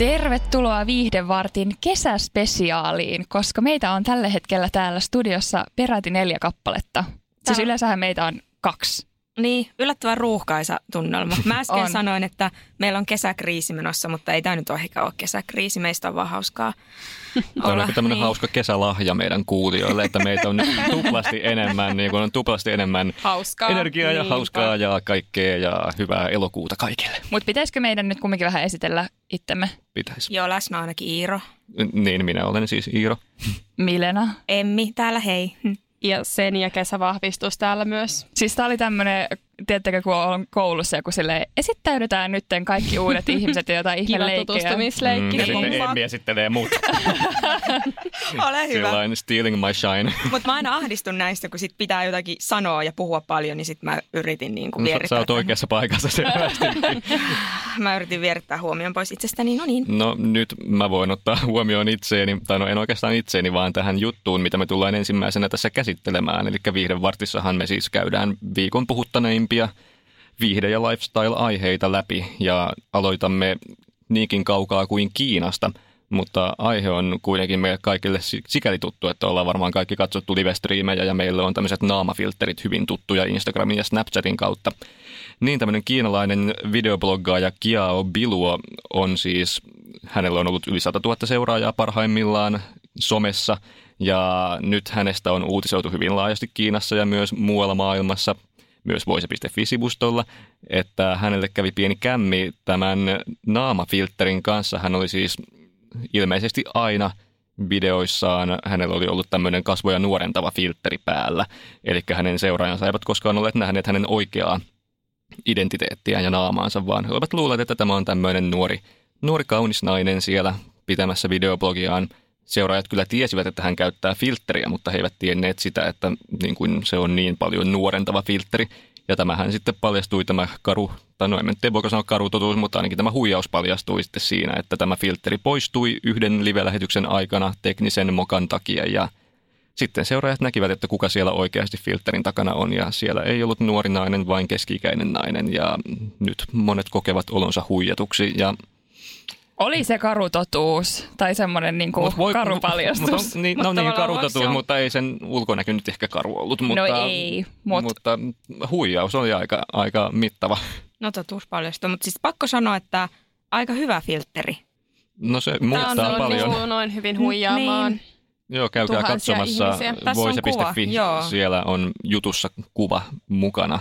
Tervetuloa Viihdevartin kesäspesiaaliin, koska meitä on tällä hetkellä täällä studiossa peräti neljä kappaletta. Siis yleensähän meitä on kaksi. Niin, yllättävän ruuhkaisa tunnelma. Mä äsken On. sanoin, että meillä on kesäkriisi menossa, mutta ei tämä nyt ole ehkä ole kesäkriisi. Meistä on vaan hauskaa Tämä on tämmöinen niin. hauska kesälahja meidän kuulijoille, että meitä on nyt tuplasti enemmän, niin kuin on tuplasti enemmän Hauskaa. energiaa ja Niinpä. hauskaa ja kaikkea ja hyvää elokuuta kaikille. Mutta pitäisikö meidän nyt kumminkin vähän esitellä itsemme? Pitäisi. Joo, läsnä on ainakin Iiro. Niin, minä olen siis Iiro. Milena. Emmi, täällä hei. Ja sen ja kesävahvistus täällä myös. Siis tää oli tämmönen, tiedättekö kun on koulussa joku silleen, esittäydytään nytten kaikki uudet ihmiset ja jotain ihme Kiva leikkejä. tutustumisleikki. Mm, ja sitten. Emmi esittelee mut. Ole hyvä. Sillain stealing my shine. Mutta mä aina ahdistun näistä, kun sit pitää jotakin sanoa ja puhua paljon, niin sit mä yritin niin kuin Sä, vierittää. sä oot tämän. oikeassa paikassa selvästi. Mä yritin vierittää huomion pois itsestäni, no niin. No nyt mä voin ottaa huomioon itseeni, tai no en oikeastaan itseeni, vaan tähän juttuun, mitä me tullaan ensimmäisenä tässä käsittelemään. Eli viihdevartissahan me siis käydään viikon puhuttaneimpia viihde- ja lifestyle-aiheita läpi ja aloitamme niinkin kaukaa kuin Kiinasta. Mutta aihe on kuitenkin meille kaikille si- sikäli tuttu, että ollaan varmaan kaikki katsottu live-striimejä ja meille on tämmöiset naamafilterit hyvin tuttuja Instagramin ja Snapchatin kautta. Niin tämmöinen kiinalainen videobloggaaja Kiao Biluo on siis, hänellä on ollut yli 100 000 seuraajaa parhaimmillaan somessa ja nyt hänestä on uutisoitu hyvin laajasti Kiinassa ja myös muualla maailmassa, myös voise.fi-sivustolla, että hänelle kävi pieni kämmi tämän naamafilterin kanssa. Hän oli siis ilmeisesti aina videoissaan hänellä oli ollut tämmöinen kasvoja nuorentava filtteri päällä. Eli hänen seuraajansa eivät koskaan olleet nähneet hänen oikeaa identiteettiään ja naamaansa, vaan he olivat luulleet, että tämä on tämmöinen nuori, nuori kaunis nainen siellä pitämässä videoblogiaan. Seuraajat kyllä tiesivät, että hän käyttää filtteriä, mutta he eivät tienneet sitä, että niin kuin se on niin paljon nuorentava filtteri. Ja tämähän sitten paljastui tämä karu, tai no en voiko sanoa karu totuus, mutta ainakin tämä huijaus paljastui sitten siinä, että tämä filtteri poistui yhden live-lähetyksen aikana teknisen mokan takia. Ja sitten seuraajat näkivät, että kuka siellä oikeasti filterin takana on. Ja siellä ei ollut nuori nainen, vain keski-ikäinen nainen. Ja nyt monet kokevat olonsa huijatuksi. Ja Oli se karutotuus tai semmoinen niinku Mut voi- karupaljastus. Mutta on, niin, no Mutta niin, se on- mutta ei sen ulkonäkö nyt ehkä karu ollut. Mutta, No ei, mut- mutta huijaus oli aika, aika mittava. No totuus paljastuu, mutta siis pakko sanoa, että aika hyvä filtteri. No se Tämä muuttaa on paljon. Niin, noin hyvin huijaamaan. Niin. Joo, käykää tuhansia katsomassa voise.fi. joo. Siellä on jutussa kuva mukana.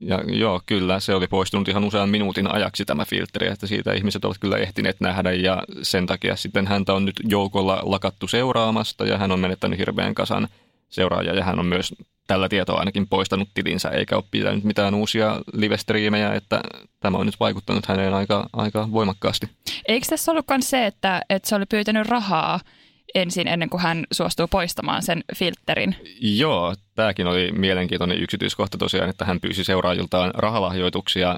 Ja joo, kyllä, se oli poistunut ihan usean minuutin ajaksi tämä filtteri, että siitä ihmiset ovat kyllä ehtineet nähdä ja sen takia sitten häntä on nyt joukolla lakattu seuraamasta ja hän on menettänyt hirveän kasan seuraajia ja hän on myös tällä tietoa ainakin poistanut tilinsä eikä ole pitänyt mitään uusia live-striimejä, että tämä on nyt vaikuttanut häneen aika, aika voimakkaasti. Eikö tässä ollut myös se, että, että se oli pyytänyt rahaa ensin ennen kuin hän suostuu poistamaan sen filterin? Joo, tämäkin oli mielenkiintoinen yksityiskohta tosiaan, että hän pyysi seuraajiltaan rahalahjoituksia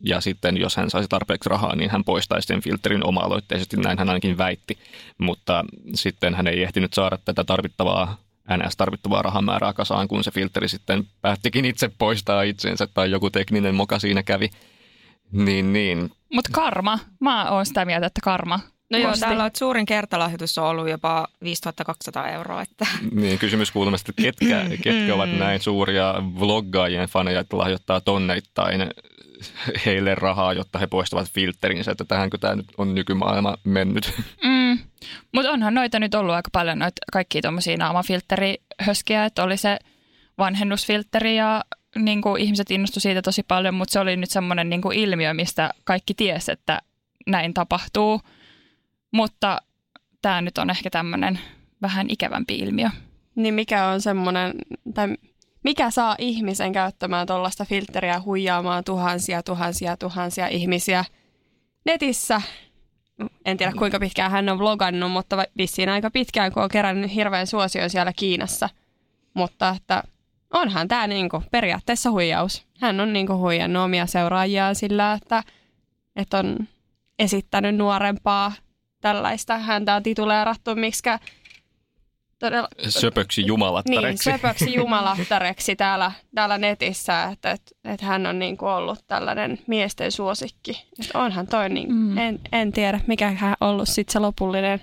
ja sitten jos hän saisi tarpeeksi rahaa, niin hän poistaisi sen filterin oma-aloitteisesti, näin hän ainakin väitti. Mutta sitten hän ei ehtinyt saada tätä tarvittavaa NS-tarvittavaa rahamäärää kasaan, kun se filteri sitten päättikin itse poistaa itsensä tai joku tekninen moka siinä kävi. Niin, niin. Mutta karma, mä oon sitä mieltä, että karma. No joo, kosti. täällä on, suurin kertalahjoitus on ollut jopa 5200 euroa. Että. Niin, kysymys kuuluu, että ketkä, ketkä ovat näin suuria vloggaajien faneja, että lahjoittaa tonneittain heille rahaa, jotta he poistavat filterinsä, että tähänkö tämä nyt on nykymaailma mennyt. Mm. Mutta onhan noita nyt ollut aika paljon noita kaikkia tuommoisia naamafiltterihöskiä, että oli se vanhennusfiltteri ja niin kuin ihmiset innostu siitä tosi paljon, mutta se oli nyt semmoinen niin kuin ilmiö, mistä kaikki ties, että näin tapahtuu. Mutta tämä nyt on ehkä tämmöinen vähän ikävämpi ilmiö. Niin mikä on semmoinen, tai mikä saa ihmisen käyttämään tuollaista filtteriä huijaamaan tuhansia, tuhansia, tuhansia ihmisiä netissä? En tiedä kuinka pitkään hän on vlogannut, mutta vissiin aika pitkään, kun on kerännyt hirveän suosion siellä Kiinassa. mutta että onhan tämä niinku periaatteessa huijaus. Hän on niinku huijannut omia seuraajiaan sillä, että, että on esittänyt nuorempaa tällaista. Häntä on tituleerattu miksikä todella... Söpöksi Niin, jumalattareksi. söpöksi jumalattareksi täällä, täällä netissä, että, että, että hän on niin kuin ollut tällainen miesten suosikki. Että onhan toi, niin, Mm. mm. en, en tiedä mikä hän on ollut sitten se lopullinen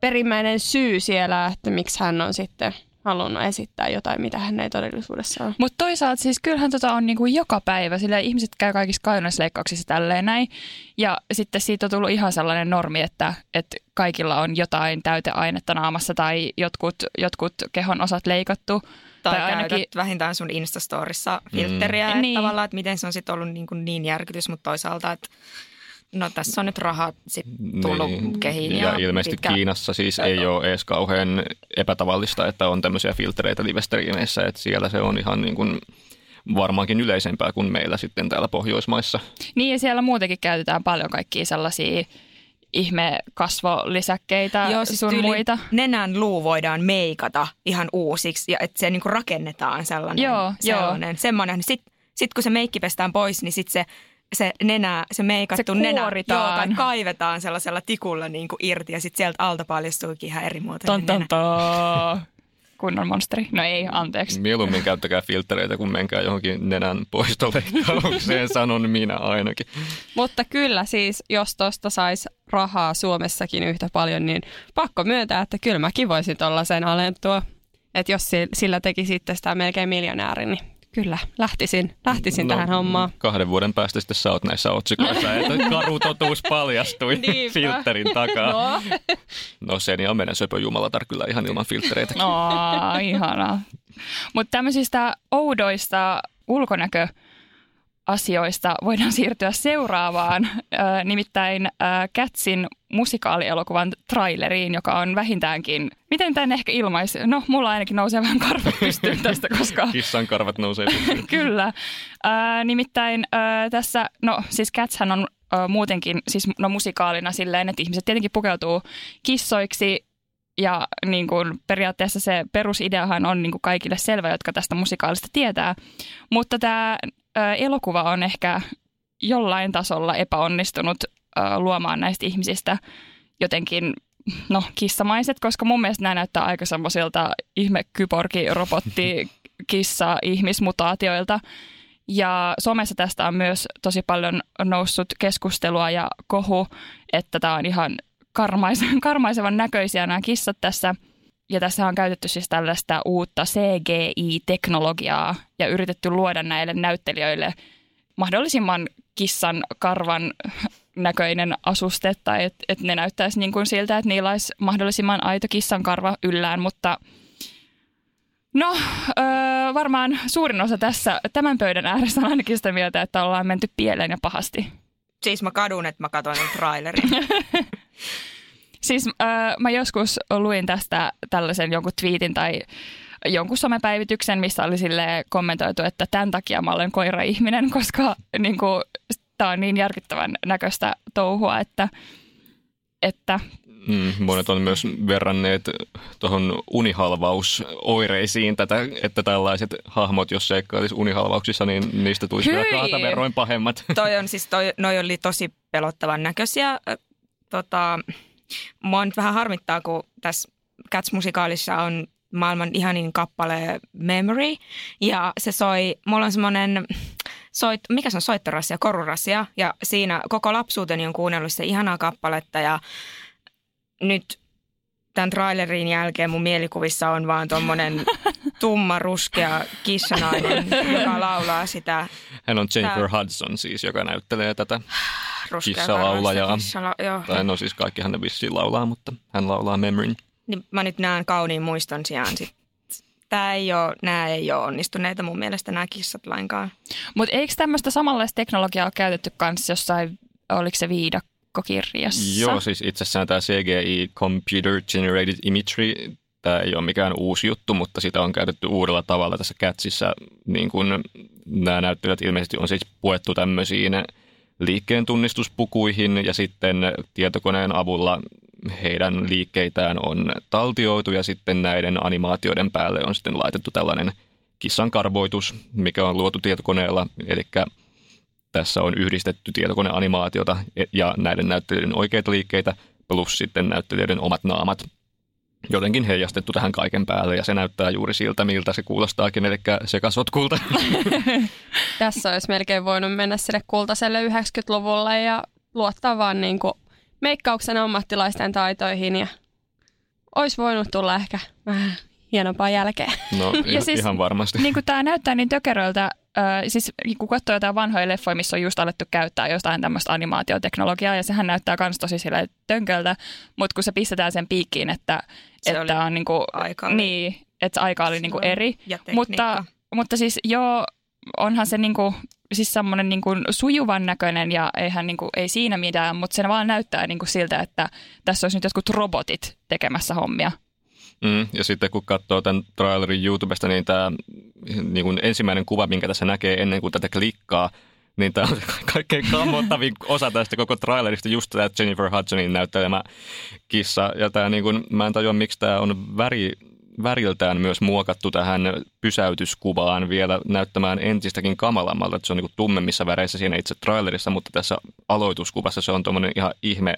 perimmäinen syy siellä, että miksi hän on sitten halunnut esittää jotain, mitä hän ei todellisuudessa ole. Mutta toisaalta siis kyllähän tota on niinku joka päivä, sillä ihmiset käy kaikissa kaunasleikkauksissa tälleen näin. Ja sitten siitä on tullut ihan sellainen normi, että, että kaikilla on jotain täyteainetta naamassa tai jotkut, jotkut kehon osat leikattu. Tai, Tai tai ainakin- käytät vähintään sun Instastorissa filtteriä, Mm. että Niin. tavallaan, että miten se on sitten ollut niin, kuin niin järkytys, mutta toisaalta, että no tässä on nyt rahat sit tullut Niin. kehiin. Ja, ja ilmeisesti pitkä- Kiinassa siis ei ole edes kauhean epätavallista, että on tämmöisiä filtreitä livestriimeissä, että siellä se on ihan niin kuin varmaankin yleisempää kuin meillä sitten täällä Pohjoismaissa. Niin ja siellä muutenkin käytetään paljon kaikkia sellaisia ihme kasvolisäkkeitä Joo, siis sun tyyli muita. nenän luu voidaan meikata ihan uusiksi ja että se niinku rakennetaan sellainen. Joo, joo. sellainen Semmoinen. Sitten sit kun se meikki pestään pois, niin sitten se, se nenä, se meikattu Se nenä joo, tai kaivetaan sellaisella tikulla niinku irti ja sitten sieltä alta paljastuukin ihan eri muotoinen Ton, nenä. ton, ton. Kunnon monsteri. No ei, anteeksi. Mieluummin käyttäkää filtreitä, kun menkää johonkin nenän poistoleikkaukseen, sanon minä ainakin. Mutta kyllä siis, jos tuosta saisi rahaa Suomessakin yhtä paljon, niin pakko myöntää, että kyllä mäkin voisin tuollaisen alentua. Että jos si- sillä teki sitten sitä melkein miljonääri, niin kyllä, lähtisin, lähtisin no, tähän hommaan. Kahden vuoden päästä sitten sä oot näissä otsikoissa, että karu totuus paljastui filterin takaa. No. No sen on meidän söpöjumalatar kyllä ihan ilman filtreitä. No, ihanaa. Mutta tämmöisistä oudoista ulkonäkö asioista voidaan siirtyä seuraavaan, äh, nimittäin äh, Catsin musikaalielokuvan traileriin, joka on vähintäänkin, miten tämän ehkä ilmaisi? No, mulla ainakin nousee vähän karvat pystyyn tästä, koska Kissan karvat nousee. Kyllä. Äh, nimittäin äh, tässä, no siis Catshän on äh, muutenkin siis no, musikaalina silleen, että ihmiset tietenkin pukeutuu kissoiksi ja niin kuin, periaatteessa se perusideahan on niin kuin kaikille selvä, jotka tästä musikaalista tietää. Mutta tämä elokuva on ehkä jollain tasolla epäonnistunut luomaan näistä ihmisistä jotenkin no, kissamaiset, koska mun mielestä nämä näyttää aika semmoisilta ihme kyborgi, robotti, kissa, ihmismutaatioilta. Ja somessa tästä on myös tosi paljon noussut keskustelua ja kohu, että tämä on ihan karmaisen, karmaisevan näköisiä nämä kissat tässä. Ja tässä on käytetty siis tällaista uutta CGI-teknologiaa ja yritetty luoda näille näyttelijöille mahdollisimman kissan karvan näköinen asuste tai että et ne näyttäisi niin kuin siltä, että niillä olisi mahdollisimman aito kissan karva yllään, mutta no öö, varmaan suurin osa tässä tämän pöydän ääressä on ainakin sitä mieltä, että ollaan menty pieleen ja pahasti. Siis mä kadun, että mä katsoin trailerin. Siis öö, mä joskus luin tästä tällaisen jonkun twiitin tai jonkun somepäivityksen, missä oli sille kommentoitu, että tämän takia mä olen koira-ihminen, koska niin kuin, tämä on niin järkyttävän näköistä touhua, että, että Mm, monet on myös verranneet tuohon unihalvausoireisiin tätä, että tällaiset hahmot, jos seikkailisi unihalvauksissa, niin niistä tulisi vielä Hyi! kahta verroin pahemmat. toi on siis, toi, noi oli tosi pelottavan näköisiä. Tota, mua nyt vähän harmittaa, kun tässä Cats-musikaalissa on maailman ihanin kappale Memory. Ja se soi, mulla on semmoinen, soit, mikä se on, soittorassia, korurassia. Ja siinä koko lapsuuteni on kuunnellut se ihanaa kappaletta ja nyt tämän trailerin jälkeen mun mielikuvissa on vaan tommonen tumma, ruskea kissanainen, joka laulaa sitä Hän on Jennifer Tää- Hudson siis, joka näyttelee tätä. ruskeaa Kissalaulajaa. Kissala, joo. Tai no siis kaikkihan ne vissiin laulaa, mutta hän laulaa Memoryn. Niin mä nyt näen kauniin muiston sijaan sit. Tää ei ole, nämä ei ole onnistuneita mun mielestä nämä kissat lainkaan. Mutta eikö tämmöistä samanlaista teknologiaa ole käytetty kanssa jossain, oliko se viidakkokirjassa? Joo, siis itsessään tämä CGI, Computer Generated Imagery, tämä ei ole mikään uusi juttu, mutta sitä on käytetty uudella tavalla tässä Catsissa. Niin kun nämä näyttelijät ilmeisesti on siis puettu tämmöisiin liikkeen tunnistuspukuihin ja sitten tietokoneen avulla heidän liikkeitään on taltioitu ja sitten näiden animaatioiden päälle on sitten laitettu tällainen kissan karvoitus, mikä on luotu tietokoneella, eli tässä on yhdistetty tietokoneanimaatiota ja näiden näyttelijöiden oikeita liikkeitä plus sitten näyttelijöiden omat naamat jotenkin heijastettu tähän kaiken päälle ja se näyttää juuri siltä, miltä se kuulostaakin, eli sekasotkulta. Tässä olisi melkein voinut mennä sille kultaiselle 90-luvulle ja luottaa vaan niin kuin meikkauksen ammattilaisten taitoihin ja olisi voinut tulla ehkä vähän hienompaa jälkeen. No ja siis, ihan varmasti. Niin kuin tämä näyttää niin tökeröltä, äh, siis kun katsoo jotain vanhoja leffoja, missä on just alettu käyttää jostain tämmöistä animaatioteknologiaa, ja sehän näyttää myös tosi sille tönköltä, mutta kun se pistetään sen piikkiin, että, se että on niin kuin, aika niin, että aika oli niin kuin eri. Mutta, mutta siis joo, onhan se niin kuin, siis semmoinen niin kuin sujuvan näköinen ja eihän niin kuin, ei siinä mitään, mutta se vaan näyttää niin kuin siltä, että tässä olisi nyt jotkut robotit tekemässä hommia. Mm, ja sitten kun katsoo tämän trailerin YouTubesta, niin tämä niin kuin ensimmäinen kuva, minkä tässä näkee ennen kuin tätä klikkaa, niin tämä on kaikkein kammottavin osa tästä koko trailerista, just tämä Jennifer Hudsonin näyttelemä kissa. Ja tämä niin kuin, mä en tajua, miksi tämä on väri, väriltään myös muokattu tähän pysäytyskuvaan vielä näyttämään entistäkin kamalammalta. Että se on niin kuin tummemmissa väreissä siinä itse trailerissa, mutta tässä aloituskuvassa se on tuommoinen ihan ihme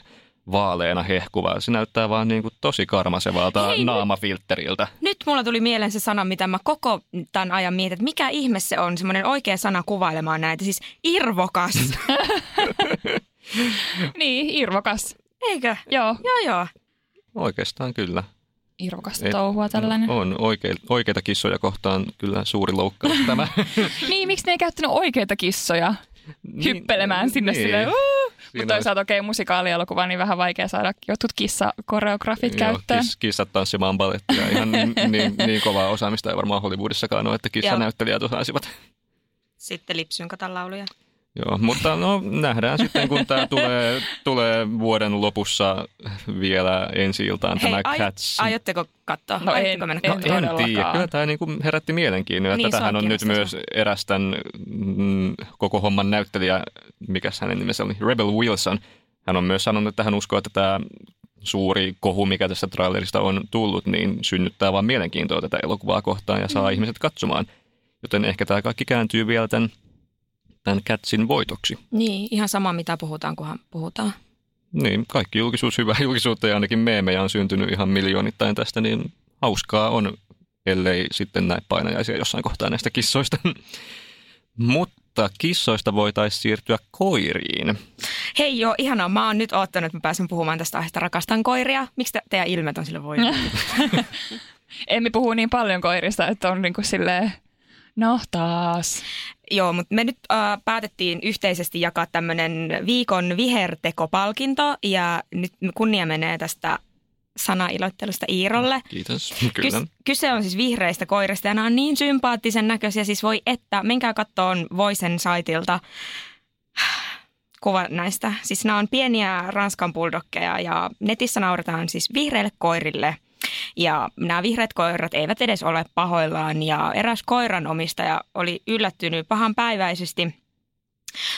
vaaleena hehkuva. Se näyttää vaan niin kuin tosi karmasevalta Hei, naamafilteriltä. Nyt, nyt mulla tuli mieleen se sana, mitä mä koko tämän ajan mietin, että mikä ihme se on, semmoinen oikea sana kuvailemaan näitä, siis irvokas. niin, irvokas. Eikö? Joo. Joo, joo. Oikeastaan kyllä. Irvokasta touhua tällainen. On, oike, oikeita kissoja kohtaan kyllä suuri loukkaus tämä. niin, miksi ne ei käyttänyt oikeita kissoja niin, hyppelemään sinne niin. silleen, mutta toisaalta okei, okay, musikaalielokuva, niin vähän vaikea saada jotkut kissakoreografit Joo, käyttöön. Kiss, kissat tanssimaan balettia. Ihan niin, niin, niin kovaa osaamista ei varmaan Hollywoodissakaan ole, että kissanäyttelijät osaisivat. Sitten lipsynkatan lauluja. Joo, mutta no nähdään sitten, kun tämä tulee, tulee vuoden lopussa vielä ensi iltaan Hei, tämä ai, Cats. Aiotteko katsoa? No en, mennä en, en tiedä. Kyllä tämä niin kuin herätti mielenkiinnoa, että niin, tähän on nyt myös eräs tämän mm, koko homman näyttelijä, mikä hänen nimensä oli, Rebel Wilson. Hän on myös sanonut, että hän uskoo, että tämä suuri kohu, mikä tässä trailerista on tullut, niin synnyttää vain mielenkiintoa tätä elokuvaa kohtaan ja saa mm. ihmiset katsomaan. Joten ehkä tämä kaikki kääntyy vielä tämän tämän Catsin voitoksi. Niin, ihan sama mitä puhutaan, kunhan puhutaan. Niin, kaikki julkisuus, hyvä julkisuutta ja ainakin meemejä on syntynyt ihan miljoonittain tästä, niin hauskaa on, ellei sitten näin painajaisia jossain kohtaa näistä kissoista. Mutta kissoista voitaisiin siirtyä koiriin. Hei joo, ihanaa. Mä oon nyt oottanut, että mä pääsen puhumaan tästä aiheesta. Rakastan koiria. Miksi te, teidän ilmet on sille voi? Emme puhu niin paljon koirista, että on niin kuin silleen No taas. Joo, mutta me nyt äh, päätettiin yhteisesti jakaa tämmöinen viikon vihertekopalkinto ja nyt kunnia menee tästä sanailoittelusta Iirolle. Kiitos, kyllä. Kys- kyse on siis vihreistä koirista ja nämä on niin sympaattisen näköisiä, siis voi että, menkää kattoon Voisen saitilta kuva näistä. Siis nämä on pieniä Ranskan bulldoggeja ja netissä nauretaan siis vihreille koirille – ja nämä vihreät koirat eivät edes ole pahoillaan ja eräs koiran omistaja oli yllättynyt pahan päiväisesti.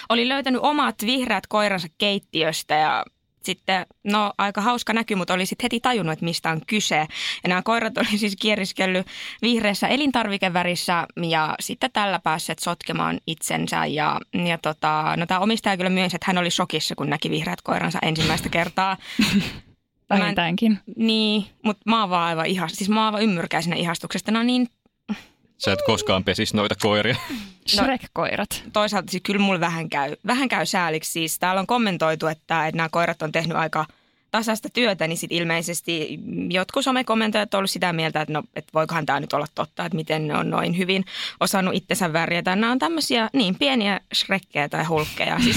Oli löytänyt omat vihreät koiransa keittiöstä ja sitten, no aika hauska näky, mutta oli sitten heti tajunnut, että mistä on kyse. Ja nämä koirat oli siis kieriskellyt vihreässä elintarvikevärissä ja sitten tällä päässeet sotkemaan itsensä. Ja, ja tota, no tämä omistaja kyllä myös, että hän oli shokissa, kun näki vihreät koiransa ensimmäistä kertaa. Vähintäänkin. Niin, mutta mä oon vaan aivan ihas, siis mä oon aivan ymmyrkäisenä ihastuksesta. No niin... Sä et koskaan pesis noita koiria. No, Shrek-koirat. Toisaalta siis kyllä mulla vähän käy, vähän käy sääliksi. Siis täällä on kommentoitu, että, että nämä koirat on tehnyt aika tasasta työtä, niin sitten ilmeisesti jotkut somekommentoijat on ollut sitä mieltä, että, no, että voikohan tämä nyt olla totta, että miten ne on noin hyvin osannut itsensä värjätä. Nämä on tämmöisiä niin pieniä shrekkejä tai hulkkeja. Siis,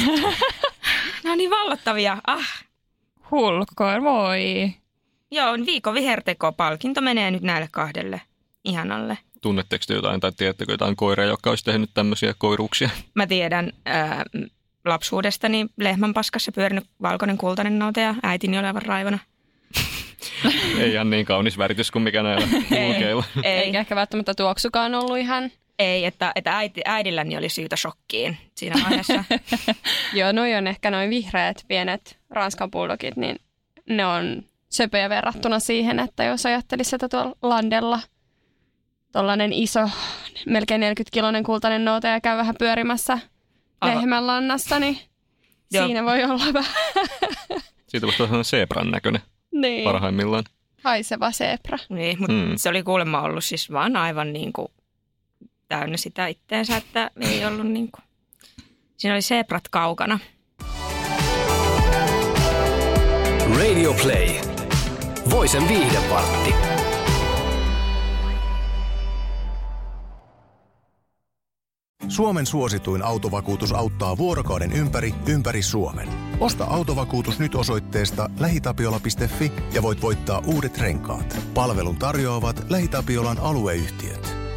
nämä on niin vallottavia. Ah, Hulkkoon, voi. Joo, viikon viherteko-palkinto menee nyt näille kahdelle ihanalle. Tunnetteko te jotain tai tiedättekö jotain koiraa, joka olisi tehnyt tämmöisiä koiruuksia? Mä tiedän äh, lapsuudestani lehmän paskassa pyörinyt valkoinen kultainen noute ja äitini olevan raivona. ei ihan niin kaunis väritys kuin mikä näillä. Ei, ei. Eikä ehkä välttämättä tuoksukaan ollut ihan ei, että, että äiti, äidilläni oli syytä shokkiin siinä vaiheessa. Joo, noi on ehkä noin vihreät pienet Ranskan bulldogit, niin ne on söpöjä verrattuna siihen, että jos ajattelisi sitä tuolla landella, tuollainen iso, melkein 40-kiloinen kultainen noota ja käy vähän pyörimässä lehmän lannasta, niin Joo. siinä voi olla vähän Siitä voisi olla zebran näköinen niin, parhaimmillaan. haiseva zebra. Niin, mutta Mm. se oli kuulemma ollut siis vaan aivan niin kuin täynnä sitä itteensä, että ei ollut niin kuin... Siinä oli zebrat kaukana. Radio Play. Voisen viihdevartti. Suomen suosituin autovakuutus auttaa vuorokauden ympäri, ympäri Suomen. Osta autovakuutus nyt osoitteesta lähitapiola.fi ja voit voittaa uudet renkaat. Palvelun tarjoavat LähiTapiolan alueyhtiöt.